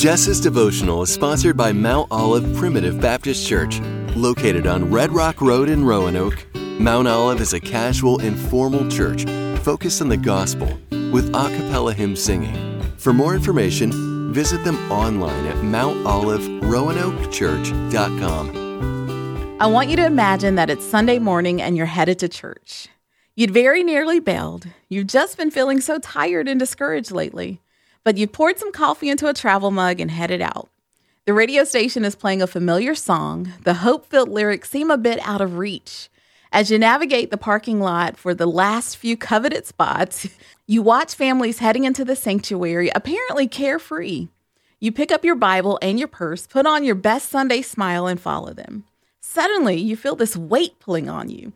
Jess's devotional is sponsored by Mount Olive Primitive Baptist Church, located on Red Rock Road in Roanoke. Mount Olive is a casual, informal church focused on the gospel with a cappella hymn singing. For more information, visit them online at montoliveroanokechurch.com. I want you to imagine that it's Sunday morning and you're headed to church. You'd very nearly bailed. You've just been feeling so tired and discouraged lately, but you've poured some coffee into a travel mug and headed out. The radio station is playing a familiar song. The hope filled lyrics seem a bit out of reach. As you navigate the parking lot for the last few coveted spots, you watch families heading into the sanctuary, apparently carefree. You pick up your Bible and your purse, put on your best Sunday smile, and follow them. Suddenly, you feel this weight pulling on you.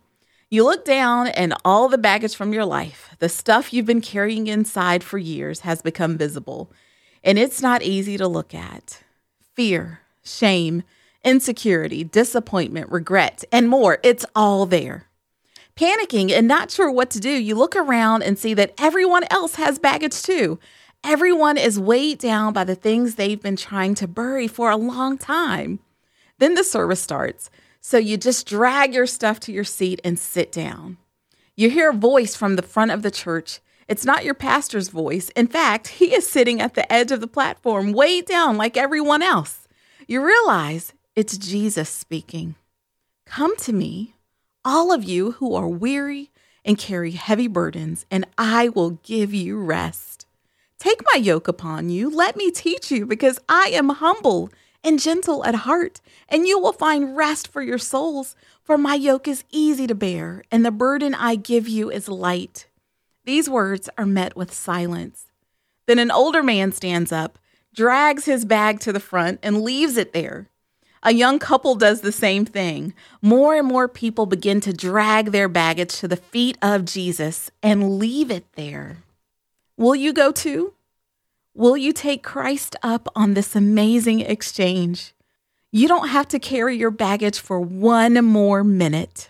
You look down, and all the baggage from your life, the stuff you've been carrying inside for years, has become visible. And it's not easy to look at. Fear, shame, insecurity, disappointment, regret, and more. It's all there. Panicking and not sure what to do, you look around and see that everyone else has baggage too. Everyone is weighed down by the things they've been trying to bury for a long time. Then the service starts, so you just drag your stuff to your seat and sit down. You hear a voice from the front of the church. It's not your pastor's voice. In fact, he is sitting at the edge of the platform, way down like everyone else. You realize it's Jesus speaking. Come to me, all of you who are weary and carry heavy burdens, and I will give you rest. Take my yoke upon you. Let me teach you, because I am humble and gentle at heart, and you will find rest for your souls. For my yoke is easy to bear, and the burden I give you is light. These words are met with silence. Then an older man stands up, drags his bag to the front, and leaves it there. A young couple does the same thing. More and more people begin to drag their baggage to the feet of Jesus and leave it there. Will you go too? Will you take Christ up on this amazing exchange? You don't have to carry your baggage for one more minute.